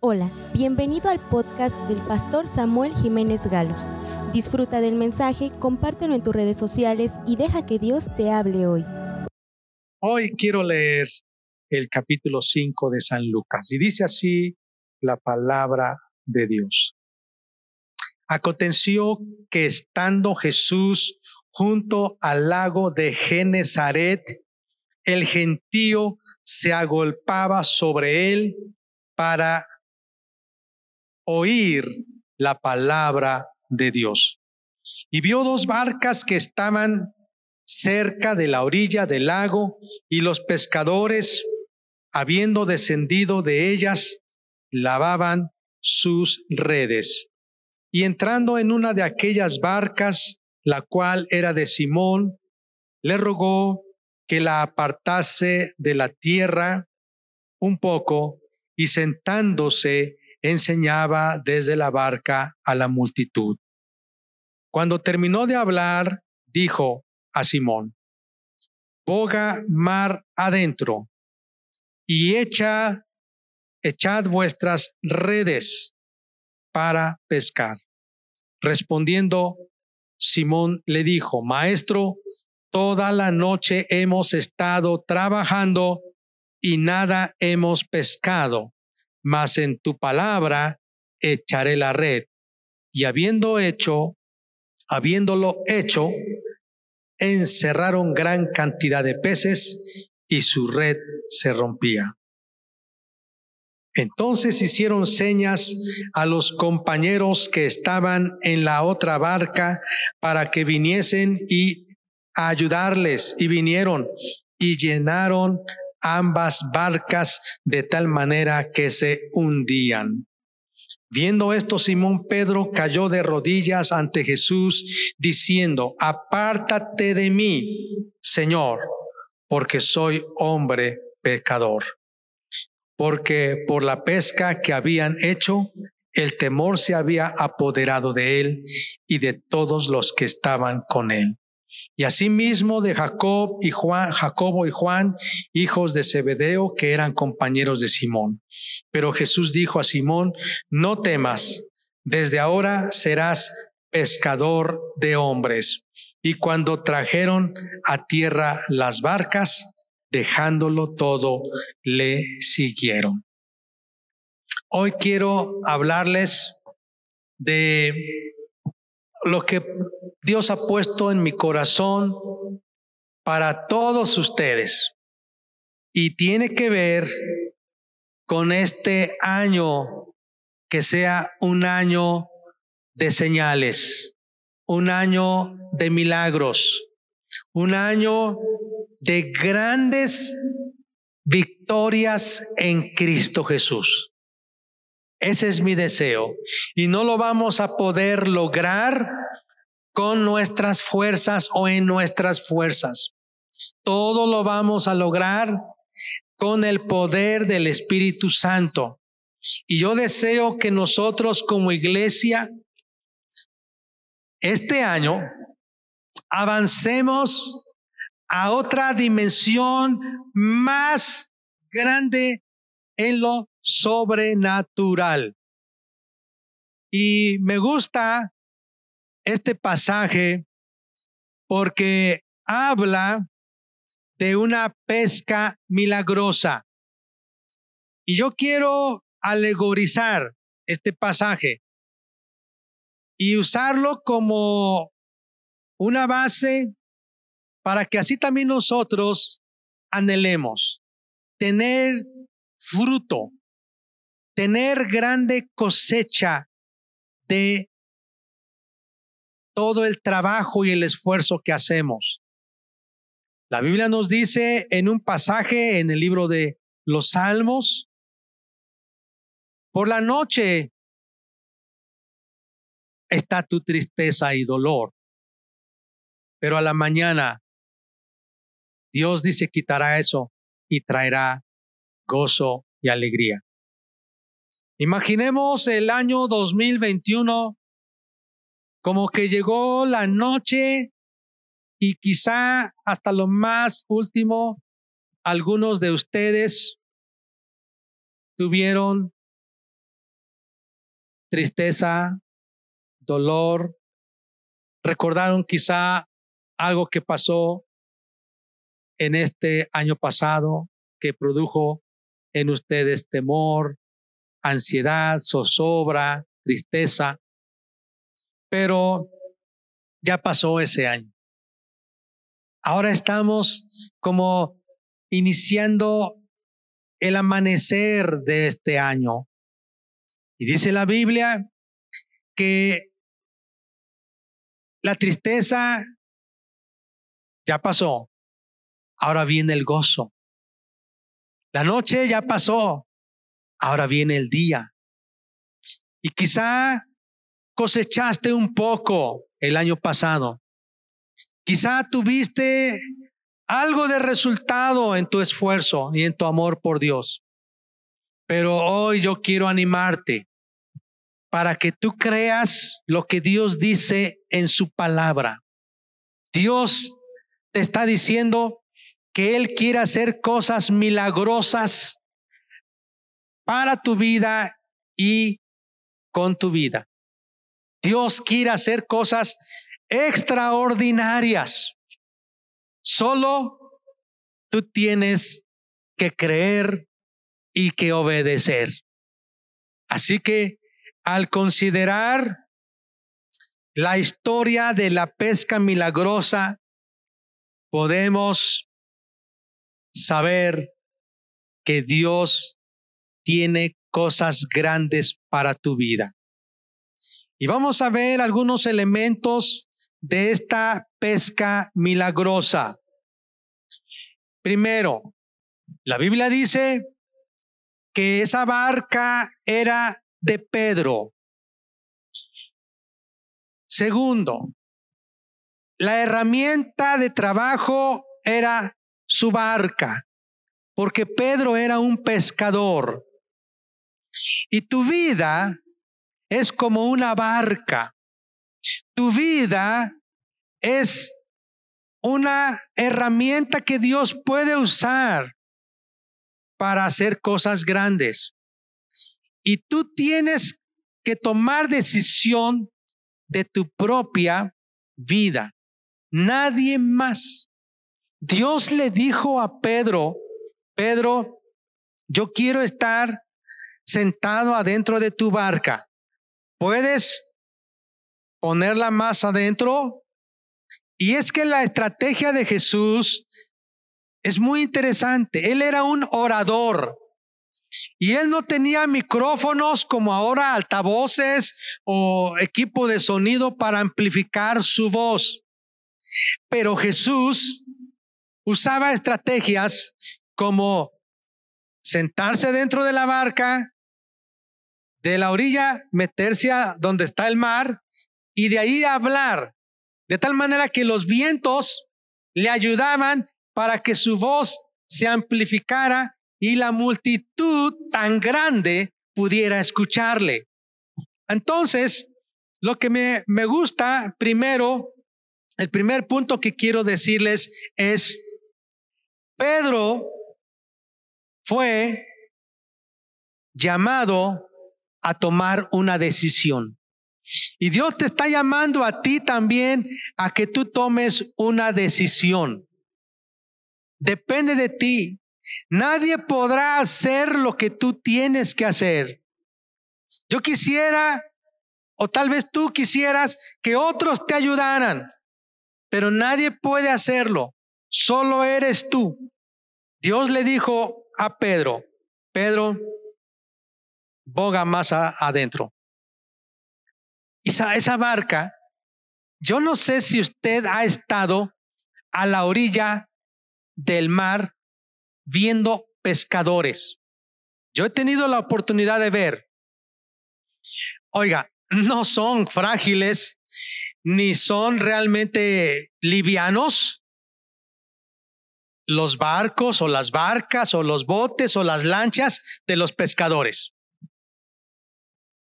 Hola, bienvenido al podcast del pastor Samuel Jiménez Galos. Disfruta del mensaje, compártelo en tus redes sociales y deja que Dios te hable hoy. Hoy quiero leer el capítulo 5 de San Lucas y dice así la palabra de Dios. Aconteció que estando Jesús junto al lago de Genezaret, el gentío se agolpaba sobre él para oír la palabra de Dios. Y vio dos barcas que estaban cerca de la orilla del lago y los pescadores, habiendo descendido de ellas, lavaban sus redes. Y entrando en una de aquellas barcas, la cual era de Simón, le rogó que la apartase de la tierra un poco y sentándose enseñaba desde la barca a la multitud. Cuando terminó de hablar, dijo a Simón, boga mar adentro y echa, echad vuestras redes para pescar. Respondiendo, Simón le dijo, Maestro, toda la noche hemos estado trabajando y nada hemos pescado mas en tu palabra echaré la red. Y habiendo hecho, habiéndolo hecho, encerraron gran cantidad de peces y su red se rompía. Entonces hicieron señas a los compañeros que estaban en la otra barca para que viniesen y ayudarles y vinieron y llenaron ambas barcas de tal manera que se hundían. Viendo esto, Simón Pedro cayó de rodillas ante Jesús, diciendo, apártate de mí, Señor, porque soy hombre pecador. Porque por la pesca que habían hecho, el temor se había apoderado de él y de todos los que estaban con él y asimismo de Jacob y Juan, Jacobo y Juan, hijos de Zebedeo, que eran compañeros de Simón. Pero Jesús dijo a Simón, no temas, desde ahora serás pescador de hombres. Y cuando trajeron a tierra las barcas, dejándolo todo, le siguieron. Hoy quiero hablarles de lo que Dios ha puesto en mi corazón para todos ustedes. Y tiene que ver con este año que sea un año de señales, un año de milagros, un año de grandes victorias en Cristo Jesús. Ese es mi deseo. Y no lo vamos a poder lograr con nuestras fuerzas o en nuestras fuerzas. Todo lo vamos a lograr con el poder del Espíritu Santo. Y yo deseo que nosotros como iglesia, este año, avancemos a otra dimensión más grande en lo sobrenatural. Y me gusta este pasaje porque habla de una pesca milagrosa. Y yo quiero alegorizar este pasaje y usarlo como una base para que así también nosotros anhelemos tener fruto, tener grande cosecha de todo el trabajo y el esfuerzo que hacemos. La Biblia nos dice en un pasaje en el libro de los Salmos, por la noche está tu tristeza y dolor, pero a la mañana Dios dice quitará eso y traerá gozo y alegría. Imaginemos el año 2021 como que llegó la noche y quizá hasta lo más último, algunos de ustedes tuvieron tristeza, dolor, recordaron quizá algo que pasó en este año pasado que produjo en ustedes temor, ansiedad, zozobra, tristeza, pero ya pasó ese año. Ahora estamos como iniciando el amanecer de este año. Y dice la Biblia que la tristeza ya pasó, ahora viene el gozo. La noche ya pasó, ahora viene el día. Y quizá cosechaste un poco el año pasado. Quizá tuviste algo de resultado en tu esfuerzo y en tu amor por Dios. Pero hoy yo quiero animarte para que tú creas lo que Dios dice en su palabra. Dios te está diciendo que Él quiere hacer cosas milagrosas para tu vida y con tu vida. Dios quiere hacer cosas extraordinarias. Solo tú tienes que creer y que obedecer. Así que al considerar la historia de la pesca milagrosa, podemos saber que Dios tiene cosas grandes para tu vida. Y vamos a ver algunos elementos de esta pesca milagrosa. Primero, la Biblia dice que esa barca era de Pedro. Segundo, la herramienta de trabajo era su barca, porque Pedro era un pescador. Y tu vida es como una barca. Tu vida es una herramienta que Dios puede usar para hacer cosas grandes. Y tú tienes que tomar decisión de tu propia vida. Nadie más. Dios le dijo a Pedro, Pedro, yo quiero estar sentado adentro de tu barca. ¿Puedes ponerla más adentro? Y es que la estrategia de Jesús es muy interesante. Él era un orador. Y él no tenía micrófonos como ahora, altavoces o equipo de sonido para amplificar su voz. Pero Jesús usaba estrategias como sentarse dentro de la barca, de la orilla meterse a donde está el mar y de ahí hablar, de tal manera que los vientos le ayudaban para que su voz se amplificara y la multitud tan grande pudiera escucharle. Entonces, lo que me, me gusta primero, el primer punto que quiero decirles es, Pedro fue llamado a tomar una decisión. Y Dios te está llamando a ti también a que tú tomes una decisión. Depende de ti. Nadie podrá hacer lo que tú tienes que hacer. Yo quisiera, o tal vez tú quisieras, que otros te ayudaran, pero nadie puede hacerlo. Solo eres tú. Dios le dijo a Pedro, Pedro, boga más adentro. Esa, esa barca, yo no sé si usted ha estado a la orilla del mar viendo pescadores. Yo he tenido la oportunidad de ver. Oiga, no son frágiles ni son realmente livianos los barcos o las barcas o los botes o las lanchas de los pescadores.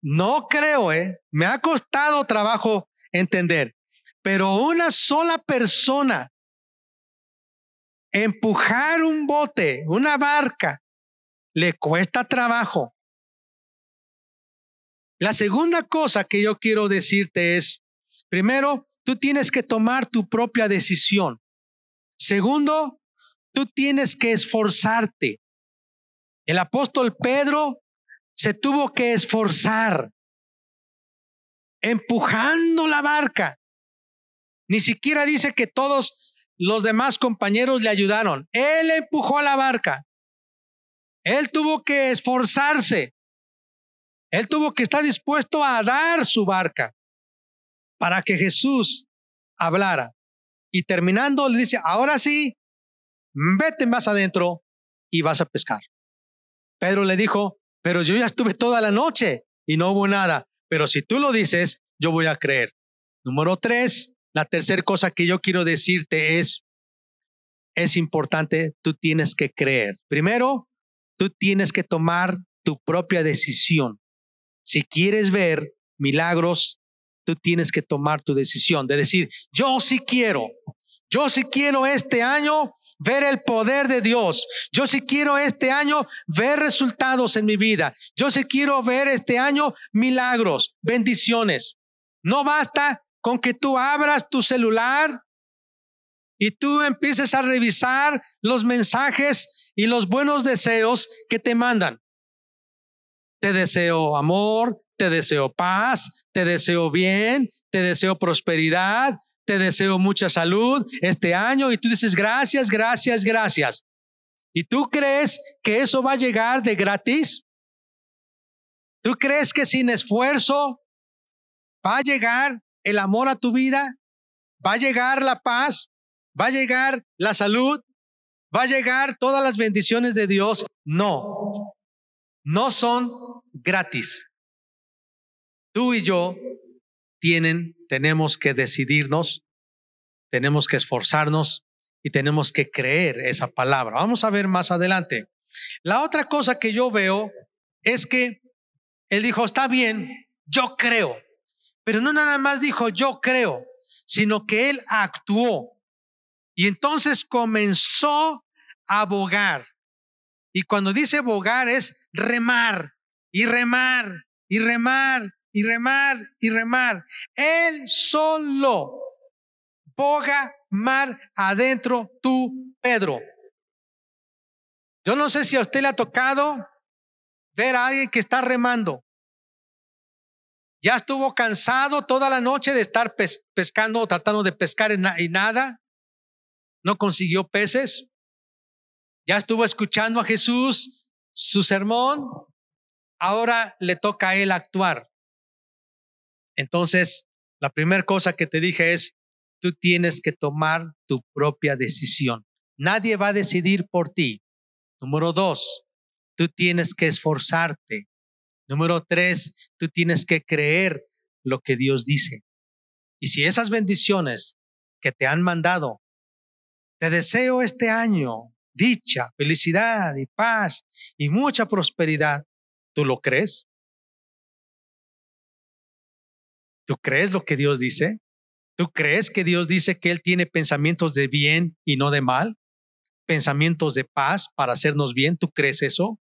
No creo, ¿eh? Me ha costado trabajo entender, pero una sola persona Empujar un bote, una barca, le cuesta trabajo. La segunda cosa que yo quiero decirte es, primero, tú tienes que tomar tu propia decisión. Segundo, tú tienes que esforzarte. El apóstol Pedro se tuvo que esforzar empujando la barca. Ni siquiera dice que todos los demás compañeros le ayudaron. Él empujó a la barca. Él tuvo que esforzarse. Él tuvo que estar dispuesto a dar su barca para que Jesús hablara. Y terminando le dice, ahora sí, vete más adentro y vas a pescar. Pedro le dijo, pero yo ya estuve toda la noche y no hubo nada. Pero si tú lo dices, yo voy a creer. Número tres, la tercera cosa que yo quiero decirte es, es importante, tú tienes que creer. Primero, tú tienes que tomar tu propia decisión. Si quieres ver milagros, tú tienes que tomar tu decisión de decir, yo sí quiero, yo sí quiero este año ver el poder de Dios. Yo sí quiero este año ver resultados en mi vida. Yo sí quiero ver este año milagros, bendiciones. No basta con que tú abras tu celular y tú empieces a revisar los mensajes y los buenos deseos que te mandan. Te deseo amor, te deseo paz, te deseo bien, te deseo prosperidad, te deseo mucha salud este año y tú dices gracias, gracias, gracias. ¿Y tú crees que eso va a llegar de gratis? ¿Tú crees que sin esfuerzo va a llegar el amor a tu vida? ¿Va a llegar la paz? ¿Va a llegar la salud? ¿Va a llegar todas las bendiciones de Dios? No, no son gratis. Tú y yo tienen, tenemos que decidirnos, tenemos que esforzarnos y tenemos que creer esa palabra. Vamos a ver más adelante. La otra cosa que yo veo es que él dijo, está bien, yo creo, pero no nada más dijo, yo creo, sino que él actuó. Y entonces comenzó a bogar. Y cuando dice bogar es remar y remar y remar y remar y remar. Él solo boga mar adentro tú, Pedro. Yo no sé si a usted le ha tocado ver a alguien que está remando. Ya estuvo cansado toda la noche de estar pescando o tratando de pescar y nada. No consiguió peces. Ya estuvo escuchando a Jesús su sermón. Ahora le toca a él actuar. Entonces, la primera cosa que te dije es, tú tienes que tomar tu propia decisión. Nadie va a decidir por ti. Número dos, tú tienes que esforzarte. Número tres, tú tienes que creer lo que Dios dice. Y si esas bendiciones que te han mandado, te deseo este año dicha, felicidad y paz y mucha prosperidad, ¿tú lo crees? ¿Tú crees lo que Dios dice? ¿Tú crees que Dios dice que Él tiene pensamientos de bien y no de mal? Pensamientos de paz para hacernos bien. ¿Tú crees eso?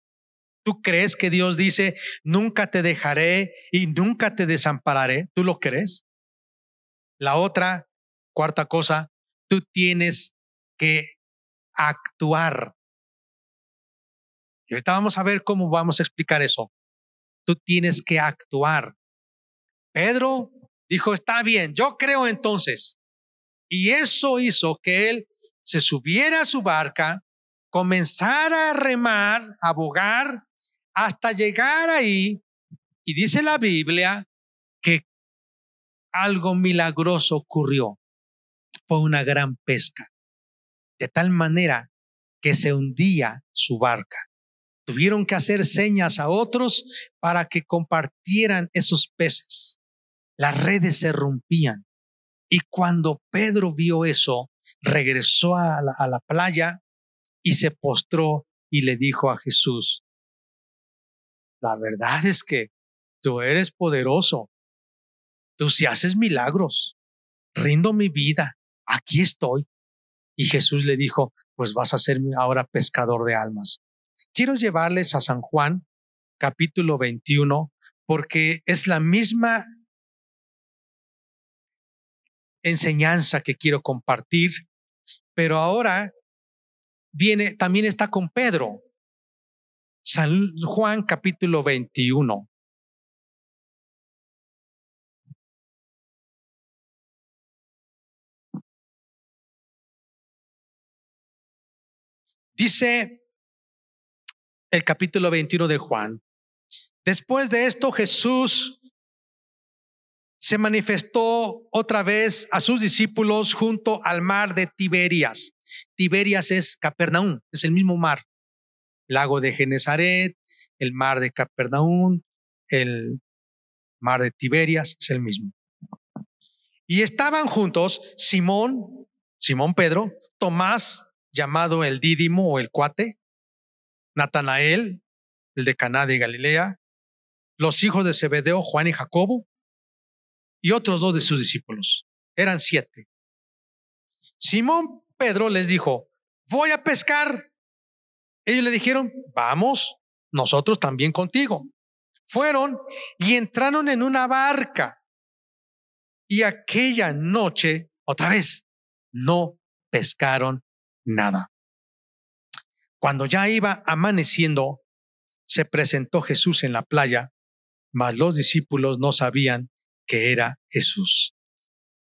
¿Tú crees que Dios dice, nunca te dejaré y nunca te desampararé? ¿Tú lo crees? La otra, cuarta cosa, tú tienes que actuar. Y ahorita vamos a ver cómo vamos a explicar eso. Tú tienes que actuar. Pedro dijo, está bien, yo creo entonces. Y eso hizo que él se subiera a su barca, comenzara a remar, a bogar, hasta llegar ahí. Y dice la Biblia que algo milagroso ocurrió. Fue una gran pesca. De tal manera que se hundía su barca. Tuvieron que hacer señas a otros para que compartieran esos peces las redes se rompían. Y cuando Pedro vio eso, regresó a la, playa y se postró y le dijo a Jesús, la verdad es que tú eres poderoso, tú si haces milagros, rindo mi vida, aquí estoy. Y Jesús le dijo, pues vas a ser ahora pescador de almas. Quiero llevarles a San Juan, capítulo 21, porque es la misma enseñanza que quiero compartir, pero ahora viene, también está con Pedro. San Juan capítulo 21. Dice el capítulo 21 de Juan, después de esto Jesús se manifestó otra vez a sus discípulos junto al mar de Tiberias. Tiberias es Capernaum, es el mismo mar. lago de Genezaret, el mar de Capernaum, el mar de Tiberias, es el mismo. Y estaban juntos Simón, Simón Pedro, Tomás, llamado el Dídimo o el Cuate, Natanael, el de Caná de Galilea, los hijos de Zebedeo, Juan y Jacobo, y otros dos de sus discípulos. Eran siete. Simón Pedro les dijo, voy a pescar. Ellos le dijeron, vamos, nosotros también contigo. Fueron y entraron en una barca. Y aquella noche, otra vez, no pescaron nada. Cuando ya iba amaneciendo, se presentó Jesús en la playa, mas los discípulos no sabían que era Jesús.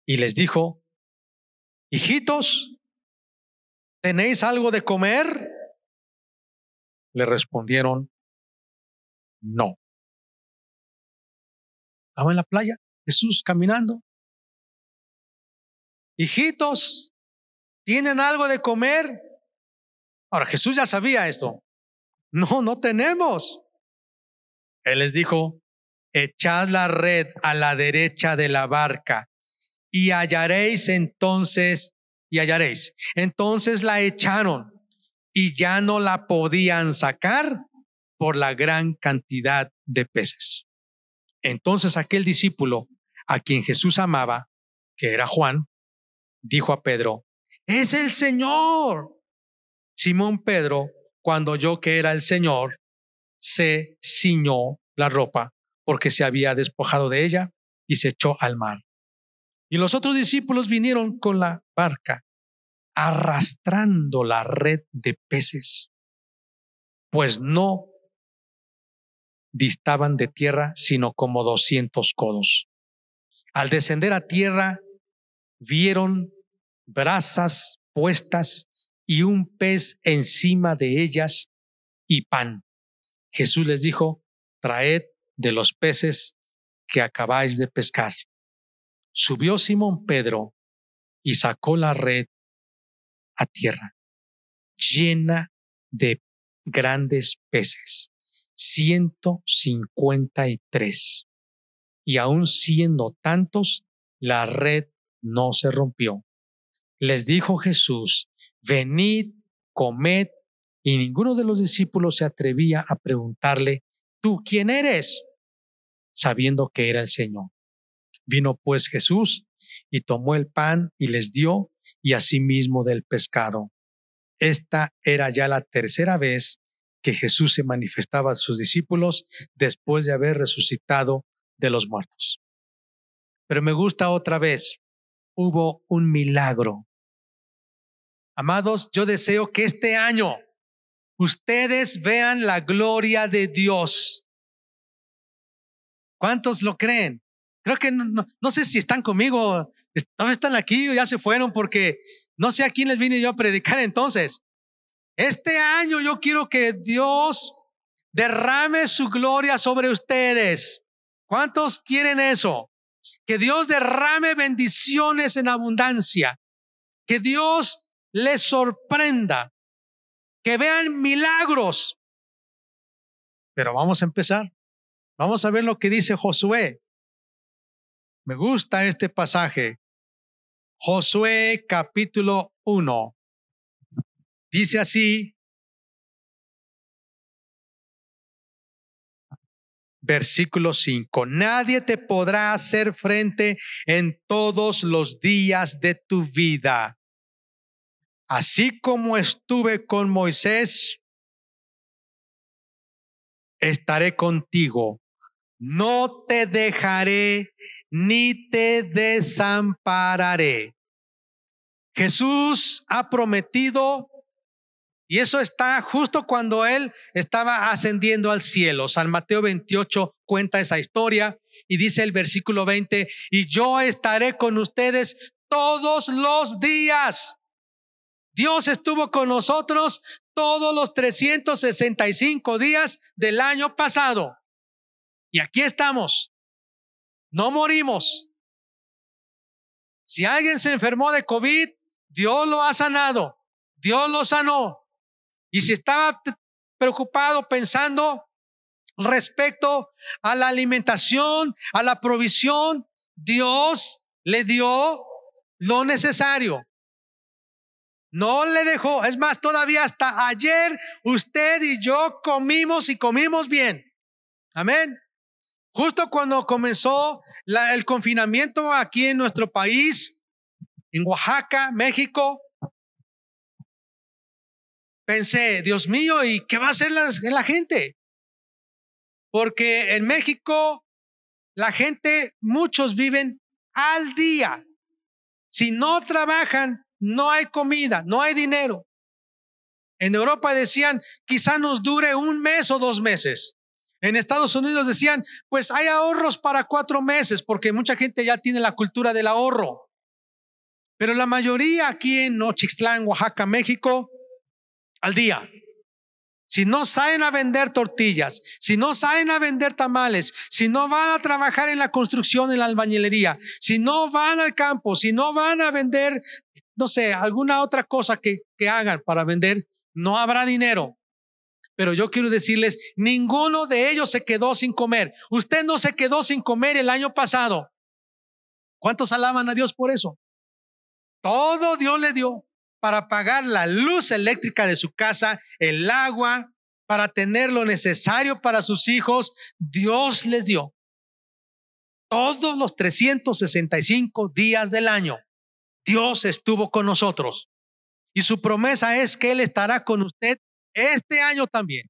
Y les dijo, hijitos, ¿tenéis algo de comer? Le respondieron, no. Estaba en la playa, Jesús caminando. Hijitos, ¿Tienen algo de comer? Ahora, Jesús ya sabía esto. No, no tenemos. Él les dijo, echad la red a la derecha de la barca y hallaréis entonces, y hallaréis. Entonces la echaron y ya no la podían sacar por la gran cantidad de peces. Entonces aquel discípulo a quien Jesús amaba, que era Juan, dijo a Pedro, es el Señor. Simón Pedro, cuando oyó que era el Señor, se ciñó la ropa porque se había despojado de ella y se echó al mar. Y los otros discípulos vinieron con la barca, arrastrando la red de peces, pues no distaban de tierra sino como doscientos codos. Al descender a tierra, vieron brasas puestas y un pez encima de ellas y pan. Jesús les dijo, traed de los peces que acabáis de pescar. Subió Simón Pedro y sacó la red a tierra, llena de grandes peces, ciento cincuenta y tres. Y aun siendo tantos, la red no se rompió les dijo Jesús, venid, comed, y ninguno de los discípulos se atrevía a preguntarle, ¿tú quién eres? sabiendo que era el Señor. Vino pues Jesús y tomó el pan y les dio, y asimismo del pescado. Esta era ya la tercera vez que Jesús se manifestaba a sus discípulos después de haber resucitado de los muertos. Pero me gusta otra vez hubo un milagro. Amados, yo deseo que este año ustedes vean la gloria de Dios. ¿Cuántos lo creen? Creo que no, sé si están conmigo, no están aquí o ya se fueron porque no sé a quién les vine yo a predicar entonces. Este año yo quiero que Dios derrame su gloria sobre ustedes. ¿Cuántos quieren eso? Que Dios derrame bendiciones en abundancia. Que Dios les sorprenda. Que vean milagros. Pero vamos a empezar. Vamos a ver lo que dice Josué. Me gusta este pasaje. Josué capítulo 1. Dice así, Versículo 5. Nadie te podrá hacer frente en todos los días de tu vida. Así como estuve con Moisés, estaré contigo. no te dejaré ni te desampararé. Jesús ha prometido, y eso está justo cuando Él estaba ascendiendo al cielo. San Mateo 28 cuenta esa historia y dice el versículo 20, y yo estaré con ustedes todos los días. Dios estuvo con nosotros todos los 365 días del año pasado. Y aquí estamos. No morimos. Si alguien se enfermó de COVID, Dios lo ha sanado. Dios lo sanó. Y si estaba preocupado pensando respecto a la alimentación, a la provisión, Dios le dio lo necesario. No le dejó. Es más, todavía hasta ayer usted y yo comimos y comimos bien. Amén. Justo cuando comenzó el confinamiento aquí en nuestro país, en Oaxaca, México, pensé, Dios mío, ¿y qué va a hacer la, gente? Porque en México la gente, muchos viven al día. Si no trabajan, no hay comida, no hay dinero. En Europa decían, quizá nos dure un mes o dos meses. En Estados Unidos decían, pues hay ahorros para cuatro meses, porque mucha gente ya tiene la cultura del ahorro. Pero la mayoría aquí en Nochixtlán, Oaxaca, México, al día. Si no saben a vender tortillas, si no saben a vender tamales, si no van a trabajar en la construcción, en la albañilería, si no van al campo, si no van a vender no sé, alguna otra cosa que, que hagan para vender, no habrá dinero. Pero yo quiero decirles, ninguno de ellos se quedó sin comer. Usted no se quedó sin comer el año pasado. ¿Cuántos alaban a Dios por eso? Todo Dios le dio para pagar la luz eléctrica de su casa, el agua, para tener lo necesario para sus hijos. Dios les dio todos los 365 días del año. Dios estuvo con nosotros. Y su promesa es que Él estará con usted este año también.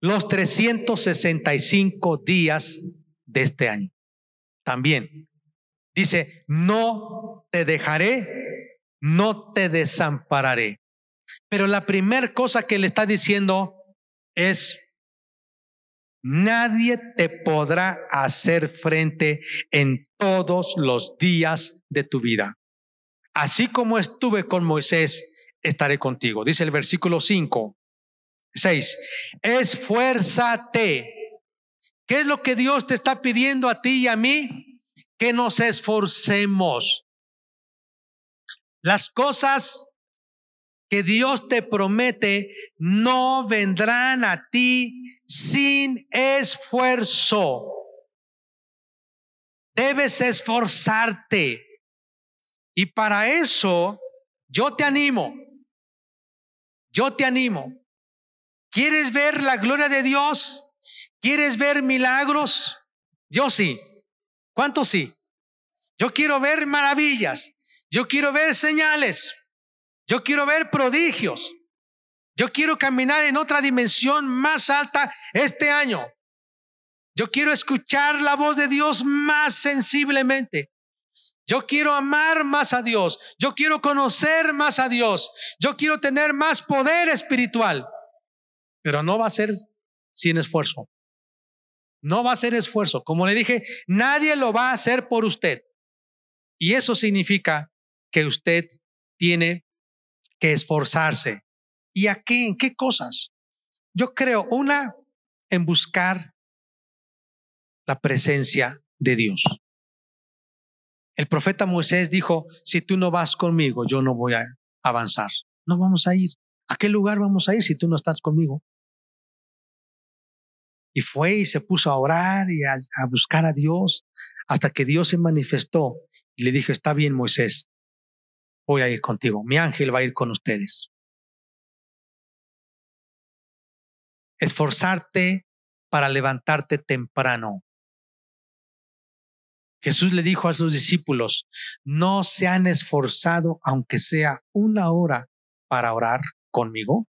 Los 365 días de este año. También. Dice, no te dejaré, no te desampararé. Pero la primera cosa que le está diciendo es, nadie te podrá hacer frente en todos los días de tu vida así como estuve con Moisés, estaré contigo. Dice el versículo 5, 6, esfuérzate. ¿Qué es lo que Dios te está pidiendo a ti y a mí? Que nos esforcemos. Las cosas que Dios te promete no vendrán a ti sin esfuerzo. Debes esforzarte. Y para eso, yo te animo, yo te animo. ¿Quieres ver la gloria de Dios? ¿Quieres ver milagros? Yo sí. ¿Cuántos sí? Yo quiero ver maravillas. Yo quiero ver señales. Yo quiero ver prodigios. Yo quiero caminar en otra dimensión más alta este año. Yo quiero escuchar la voz de Dios más sensiblemente. Yo quiero amar más a Dios. Yo quiero conocer más a Dios. Yo quiero tener más poder espiritual. Pero no va a ser sin esfuerzo. No va a ser esfuerzo. Como le dije, nadie lo va a hacer por usted. Y eso significa que usted tiene que esforzarse. ¿Y a qué? ¿En qué cosas? Yo creo, una, en buscar la presencia de Dios. El profeta Moisés dijo, si tú no vas conmigo, yo no voy a avanzar. No vamos a ir. ¿A qué lugar vamos a ir si tú no estás conmigo? Y fue y se puso a orar y a, buscar a Dios hasta que Dios se manifestó y le dijo, está bien Moisés, voy a ir contigo. Mi ángel va a ir con ustedes. Esforzarte para levantarte temprano. Jesús le dijo a sus discípulos, ¿no se han esforzado aunque sea una hora para orar conmigo?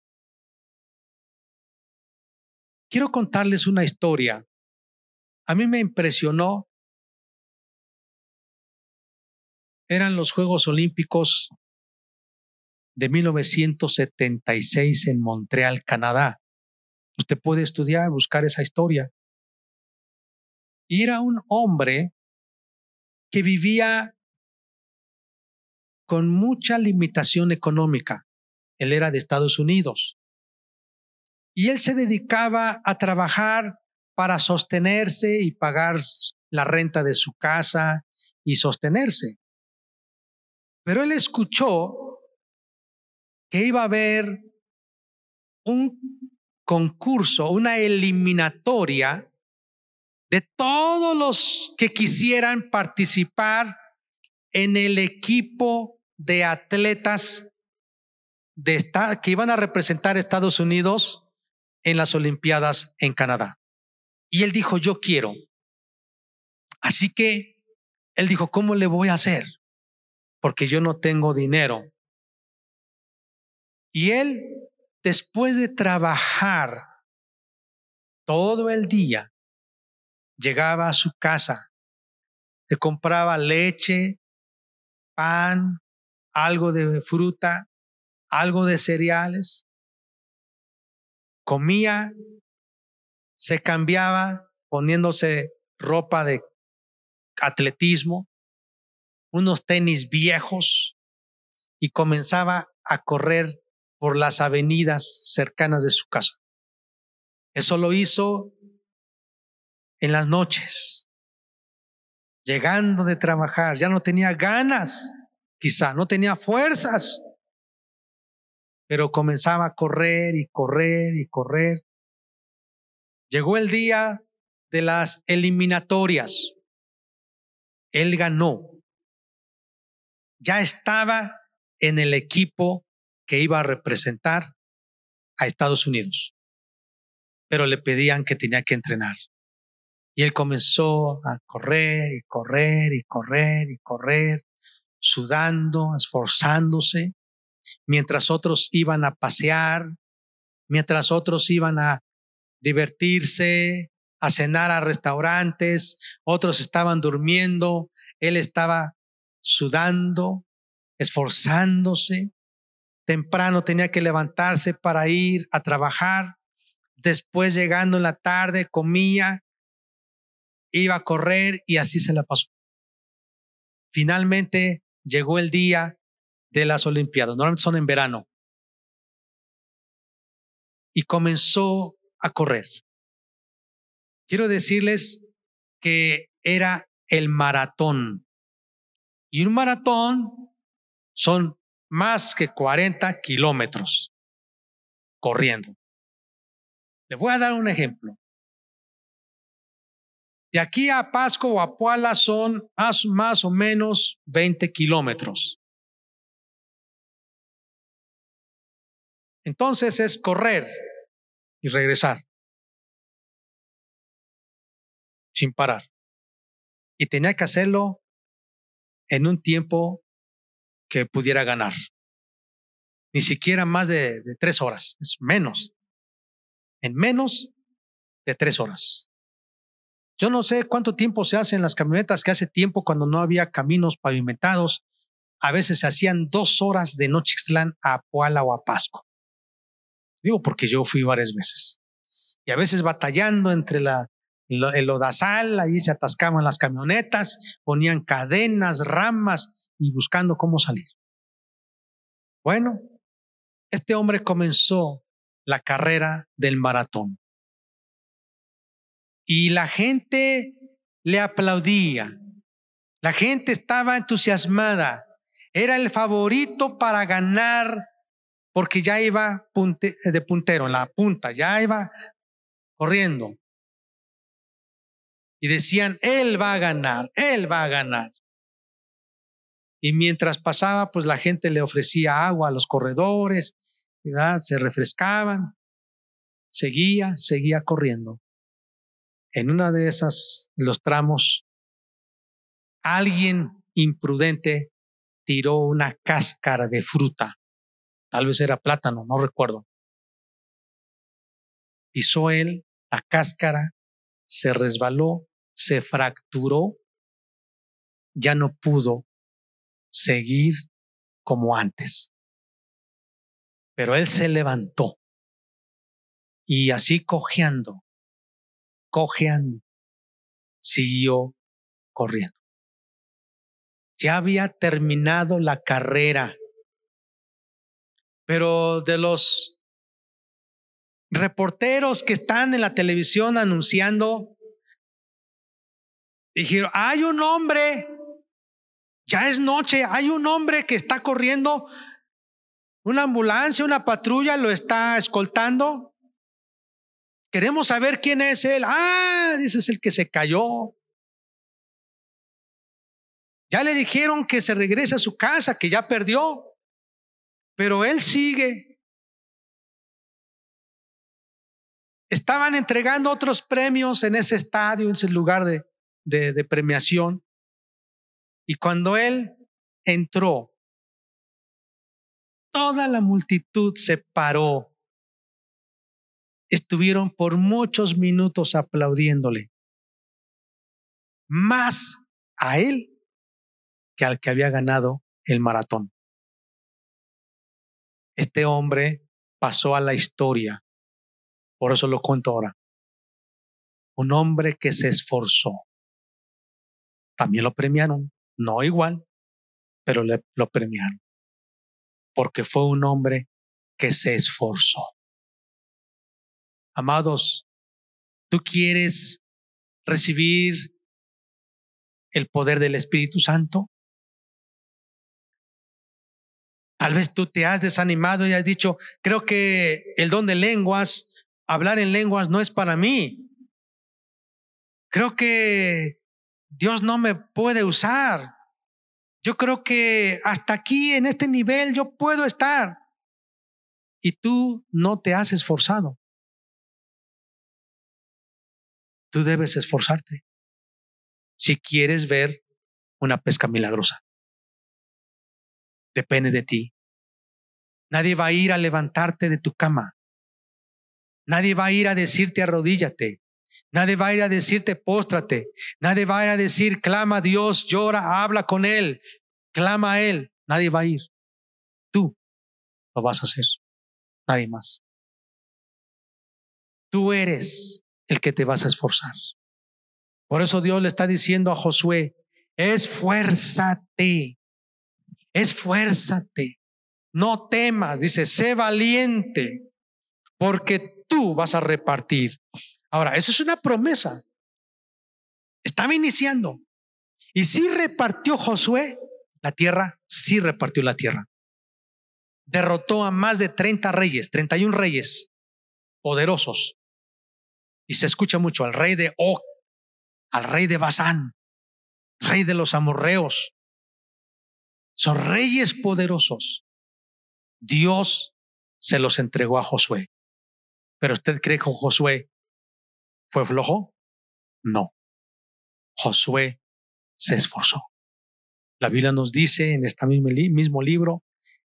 Quiero contarles una historia A mí me impresionó. Eran los Juegos Olímpicos de 1976 en Montreal, Canadá. Usted puede estudiar, buscar esa historia. Y era un hombre que vivía con mucha limitación económica. Él era de Estados Unidos. Y él se dedicaba a trabajar para sostenerse y pagar la renta de su casa y sostenerse. Pero él escuchó que iba a haber un concurso, una eliminatoria de todos los que quisieran participar en el equipo de atletas que iban a representar a Estados Unidos en las Olimpiadas en Canadá. Y él dijo, yo quiero. Así que él dijo, ¿cómo le voy a hacer? Porque yo no tengo dinero. Y él, después de trabajar todo el día, llegaba a su casa, se compraba leche, pan, algo de fruta, algo de cereales, comía, se cambiaba poniéndose ropa de atletismo, unos tenis viejos y comenzaba a correr por las avenidas cercanas de su casa. Eso lo hizo en las noches, llegando de trabajar, ya no tenía ganas, quizá no tenía fuerzas, pero comenzaba a correr y correr y correr. Llegó el día de las eliminatorias. Él ganó. Ya estaba en el equipo que iba a representar a Estados Unidos, pero le pedían que tenía que entrenar. Y él comenzó a correr y correr y correr y correr, sudando, esforzándose, mientras otros iban a pasear, mientras otros iban a divertirse, a cenar a restaurantes, otros estaban durmiendo, él estaba sudando, esforzándose. Temprano tenía que levantarse para ir a trabajar. Después llegando en la tarde comía iba a correr y así se la pasó. Finalmente llegó el día de las Olimpiadas, normalmente son en verano, y comenzó a correr. Quiero decirles que era el maratón. Y un maratón son más que 40 kilómetros corriendo. Le voy a dar un ejemplo. De aquí a Pasco o a Puala son más, o menos 20 kilómetros. Entonces es correr y regresar sin parar. Y tenía que hacerlo en un tiempo que pudiera ganar. Ni siquiera más de, de tres horas, es menos. En menos de tres horas. Yo no sé cuánto tiempo se hace en las camionetas, que hace tiempo cuando no había caminos pavimentados, a veces se hacían dos horas de Nochixtlán a Puala o a Pasco. Digo porque yo fui varias veces. Y a veces batallando entre la, el lodazal, ahí se atascaban las camionetas, ponían cadenas, ramas y buscando cómo salir. Bueno, este hombre comenzó la carrera del maratón y la gente le aplaudía. La gente estaba entusiasmada. Era el favorito para ganar porque ya iba de puntero, en la punta, ya iba corriendo. Y decían, él va a ganar, él va a ganar. Y mientras pasaba, pues la gente le ofrecía agua a los corredores, ¿verdad? se refrescaban, seguía, seguía corriendo en una de esas, los tramos, alguien imprudente tiró una cáscara de fruta. Tal vez era plátano, no recuerdo. Pisó él, la cáscara se resbaló se fracturó, ya no pudo seguir como antes. Pero él se levantó y así cojeando, cojeando, siguió corriendo. Ya había terminado la carrera, pero de los reporteros que están en la televisión anunciando, dijeron, hay un hombre, ya es noche, hay un hombre que está corriendo, una ambulancia, una patrulla lo está escoltando. Queremos saber quién es él. Ah, dice es el que se cayó. Ya le dijeron que se regrese a su casa, que ya perdió. Pero él sigue. Estaban entregando otros premios en ese estadio, en ese lugar de, premiación. Y cuando él entró, toda la multitud se paró. Estuvieron por muchos minutos aplaudiéndole. Más a él que al que había ganado el maratón. Este hombre pasó a la historia. Por eso lo cuento ahora. Un hombre que se esforzó. También lo premiaron, no igual, pero lo premiaron. Porque fue un hombre que se esforzó. Amados, tú quieres recibir el poder del Espíritu Santo? Tal vez tú te has desanimado y has dicho, creo que el don de lenguas, hablar en lenguas no es para mí. Creo que Dios no me puede usar. Yo creo que hasta aquí, en este nivel, yo puedo estar. Y tú no te has esforzado. Tú debes esforzarte si quieres ver una pesca milagrosa depende de ti. Nadie va a ir a levantarte de tu cama. Nadie va a ir a decirte arrodíllate. Nadie va a ir a decirte póstrate. Nadie va a ir a decir clama a Dios, llora, habla con Él, clama a Él. Nadie va a ir. Tú lo vas a hacer. Nadie más. Tú eres el que te vas a esforzar. Por eso Dios le está diciendo a Josué, esfuérzate esfuérzate, no temas, dice, sé valiente, porque tú vas a repartir. Ahora, esa es una promesa. Estaba iniciando. Y si repartió Josué la tierra, sí repartió la tierra. Derrotó a más de 30 reyes, 31 reyes poderosos. Y se escucha mucho al rey de Og, al rey de Basán, rey de los amorreos, son reyes poderosos. Dios se los entregó a Josué. ¿Pero usted cree que Josué fue flojo? No. Josué se esforzó. La Biblia nos dice en este mismo libro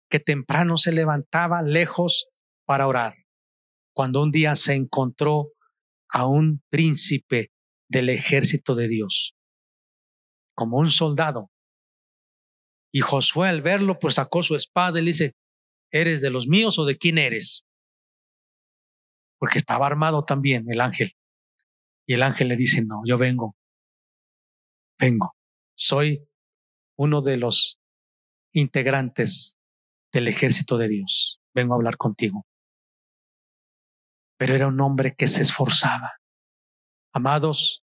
que temprano se levantaba lejos para orar, cuando un día se encontró a un príncipe del ejército de Dios, como un soldado y Josué al verlo, pues sacó su espada y le dice, ¿eres de los míos o de quién eres? Porque estaba armado también el ángel. Y el ángel le dice, no, yo vengo, vengo, soy uno de los integrantes del ejército de Dios, vengo a hablar contigo. Pero era un hombre que se esforzaba. Amados,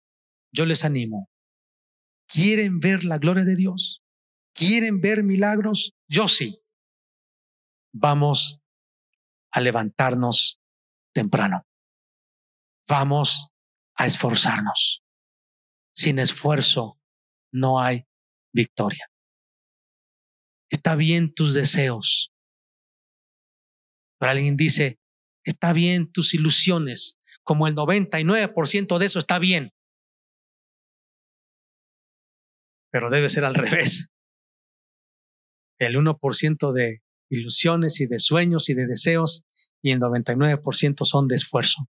yo les animo. ¿Quieren ver la gloria de Dios? ¿Quieren ver milagros? Yo sí. Vamos a levantarnos temprano. Vamos a esforzarnos. Sin esfuerzo no hay victoria. Está bien tus deseos. Pero alguien dice, está bien tus ilusiones, como el 99% de eso está bien. Pero debe ser al revés el 1% de ilusiones y de sueños y de deseos y el 99% son de esfuerzo.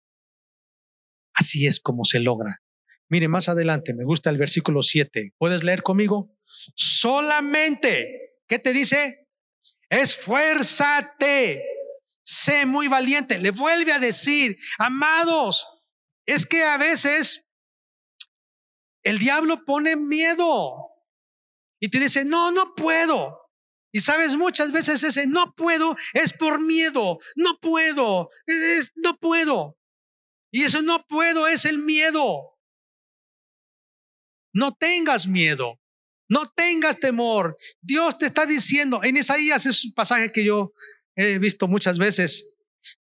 Así es como se logra. Mire, más adelante, me gusta el versículo 7. ¿Puedes leer conmigo? Solamente, ¿qué te dice? Esfuérzate, sé muy valiente. Le vuelve a decir, amados, es que a veces el diablo pone miedo y te dice, no, no puedo. Y sabes, muchas veces ese no puedo es por miedo, no puedo, no puedo. Y eso no puedo es el miedo. No tengas miedo, no tengas temor. Dios te está diciendo, en Isaías es un pasaje que yo he visto muchas veces,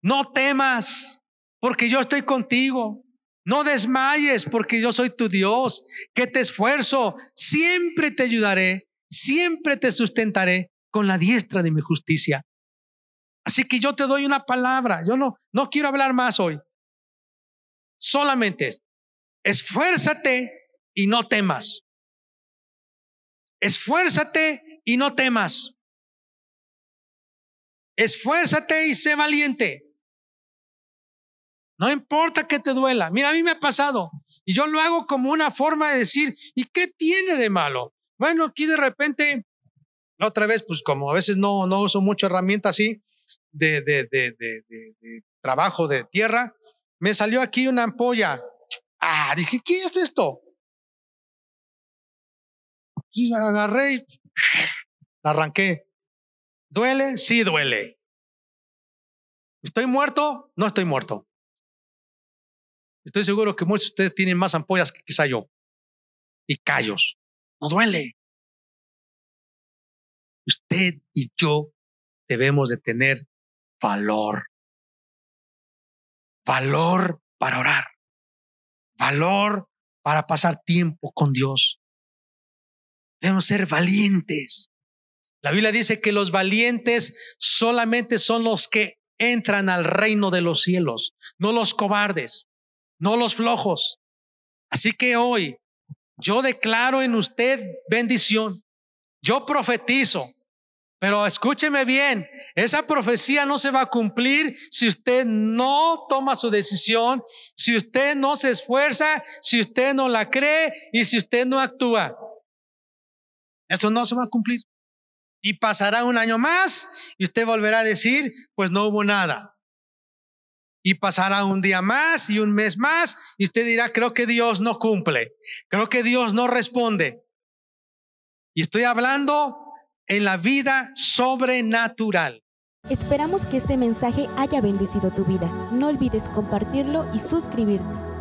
no temas porque yo estoy contigo. No desmayes porque yo soy tu Dios, que te esfuerzo, siempre te ayudaré, siempre te sustentaré con la diestra de mi justicia. Así que yo te doy una palabra, yo no, no quiero hablar más hoy. Solamente esfuérzate y no temas. Esfuérzate y no temas. Esfuérzate y sé valiente. No importa que te duela. Mira, a mí me ha pasado. Y yo lo hago como una forma de decir, ¿y qué tiene de malo? Bueno, aquí de repente, otra vez, pues como a veces no, no uso mucha herramienta así de, de, de, de, trabajo de tierra, me salió aquí una ampolla. Ah, dije, ¿qué es esto? Y agarré y la arranqué. ¿Duele? Sí, duele. ¿Estoy muerto? No estoy muerto. Estoy seguro que muchos de ustedes tienen más ampollas que quizá yo. Y callos. No duele. Usted y yo debemos de tener valor. Valor para orar. Valor para pasar tiempo con Dios. Debemos ser valientes. La Biblia dice que los valientes solamente son los que entran al reino de los cielos, no los cobardes, no los flojos. Así que hoy yo declaro en usted bendición. Yo profetizo, pero escúcheme bien, esa profecía no se va a cumplir si usted no toma su decisión, si usted no se esfuerza, si usted no la cree y si usted no actúa. Esto no se va a cumplir. Y pasará un año más y usted volverá a decir, pues no hubo nada. Y pasará un día más y un mes más y usted dirá, creo que Dios no cumple, creo que Dios no responde. Y estoy hablando en la vida sobrenatural. Esperamos que este mensaje haya bendecido tu vida. No olvides compartirlo y suscribirte.